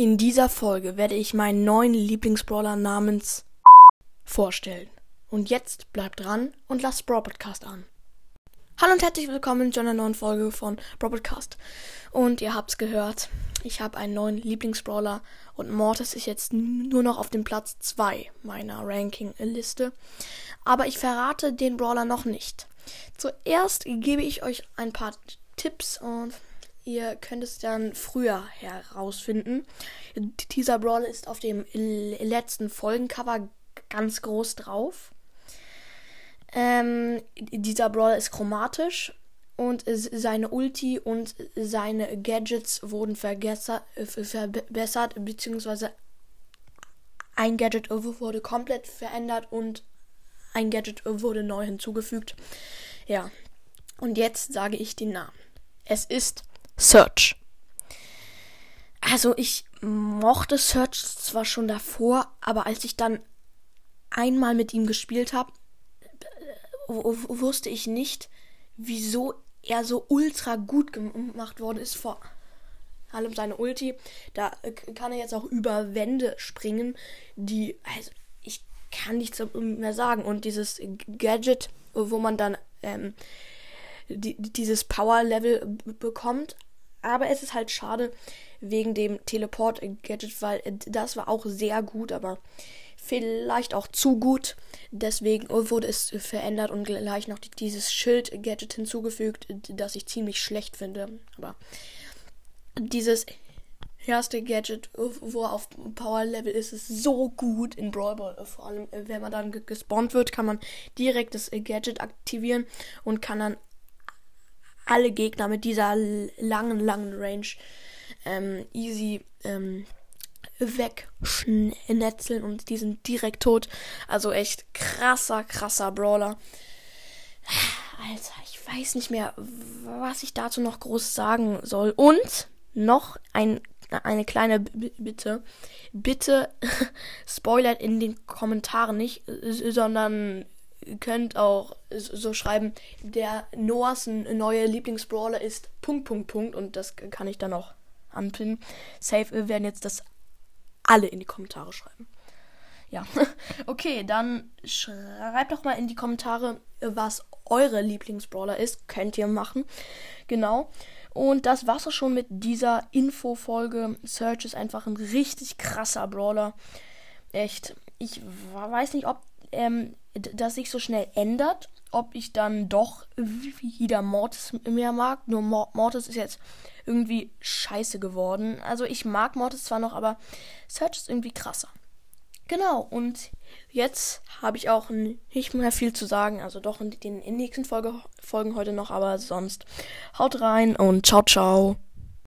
In dieser Folge werde ich meinen neuen Lieblingsbrawler namens vorstellen. Und jetzt bleibt dran und lasst Brawl Podcast an. Hallo und herzlich willkommen zu einer neuen Folge von Brawl Podcast. Und ihr habt's gehört, ich habe einen neuen Lieblingsbrawler und Mortis ist jetzt nur noch auf dem Platz 2 meiner Ranking-Liste. Aber ich verrate den Brawler noch nicht. Zuerst gebe ich euch ein paar Tipps und Ihr könnt es dann früher herausfinden. Dieser Brawler ist auf dem letzten Folgencover ganz groß drauf. Ähm, dieser Brawler ist chromatisch und seine Ulti und seine Gadgets wurden verbessert, beziehungsweise ein Gadget wurde komplett verändert und ein Gadget wurde neu hinzugefügt. Ja, und jetzt sage ich den Namen. Es ist Search. Also ich mochte Search zwar schon davor, aber als ich dann einmal mit ihm gespielt habe, wusste ich nicht, wieso er so ultra gut gemacht worden ist vor allem seine Ulti. Da kann er jetzt auch über Wände springen, die, also ich kann nichts mehr sagen. Und dieses Gadget, wo man dann ähm, die, dieses Power-Level bekommt, aber es ist halt schade wegen dem Teleport-Gadget, weil das war auch sehr gut, aber vielleicht auch zu gut. Deswegen wurde es verändert und gleich noch dieses Schild-Gadget hinzugefügt, das ich ziemlich schlecht finde. Aber dieses erste Gadget, wo er auf Power Level ist, ist so gut in Brawl Ball. Vor allem, wenn man dann gespawnt wird, kann man direkt das Gadget aktivieren und kann dann alle Gegner mit dieser langen, langen Range ähm, easy ähm, wegschnetzeln und die sind direkt tot. Also echt krasser, krasser Brawler. Alter, ich weiß nicht mehr, was ich dazu noch groß sagen soll. Und noch ein, eine kleine Bitte. Bitte spoilert in den Kommentaren nicht, sondern könnt auch so schreiben, der Noahs neue Lieblingsbrawler ist Punkt, Punkt, Punkt. Und das kann ich dann auch anpinnen. Safe werden jetzt das alle in die Kommentare schreiben. Ja, okay, dann schreibt doch mal in die Kommentare, was eure Lieblingsbrawler ist. Könnt ihr machen. Genau. Und das war's auch schon mit dieser Info-Folge. Search ist einfach ein richtig krasser Brawler. Echt. Ich weiß nicht, ob ähm, das sich so schnell ändert, ob ich dann doch wieder Mortis mehr mag. Nur Mortis ist jetzt irgendwie scheiße geworden. Also ich mag Mortis zwar noch, aber Search ist irgendwie krasser. Genau, und jetzt habe ich auch nicht mehr viel zu sagen. Also doch in den nächsten Folge, Folgen heute noch, aber sonst haut rein und ciao, ciao.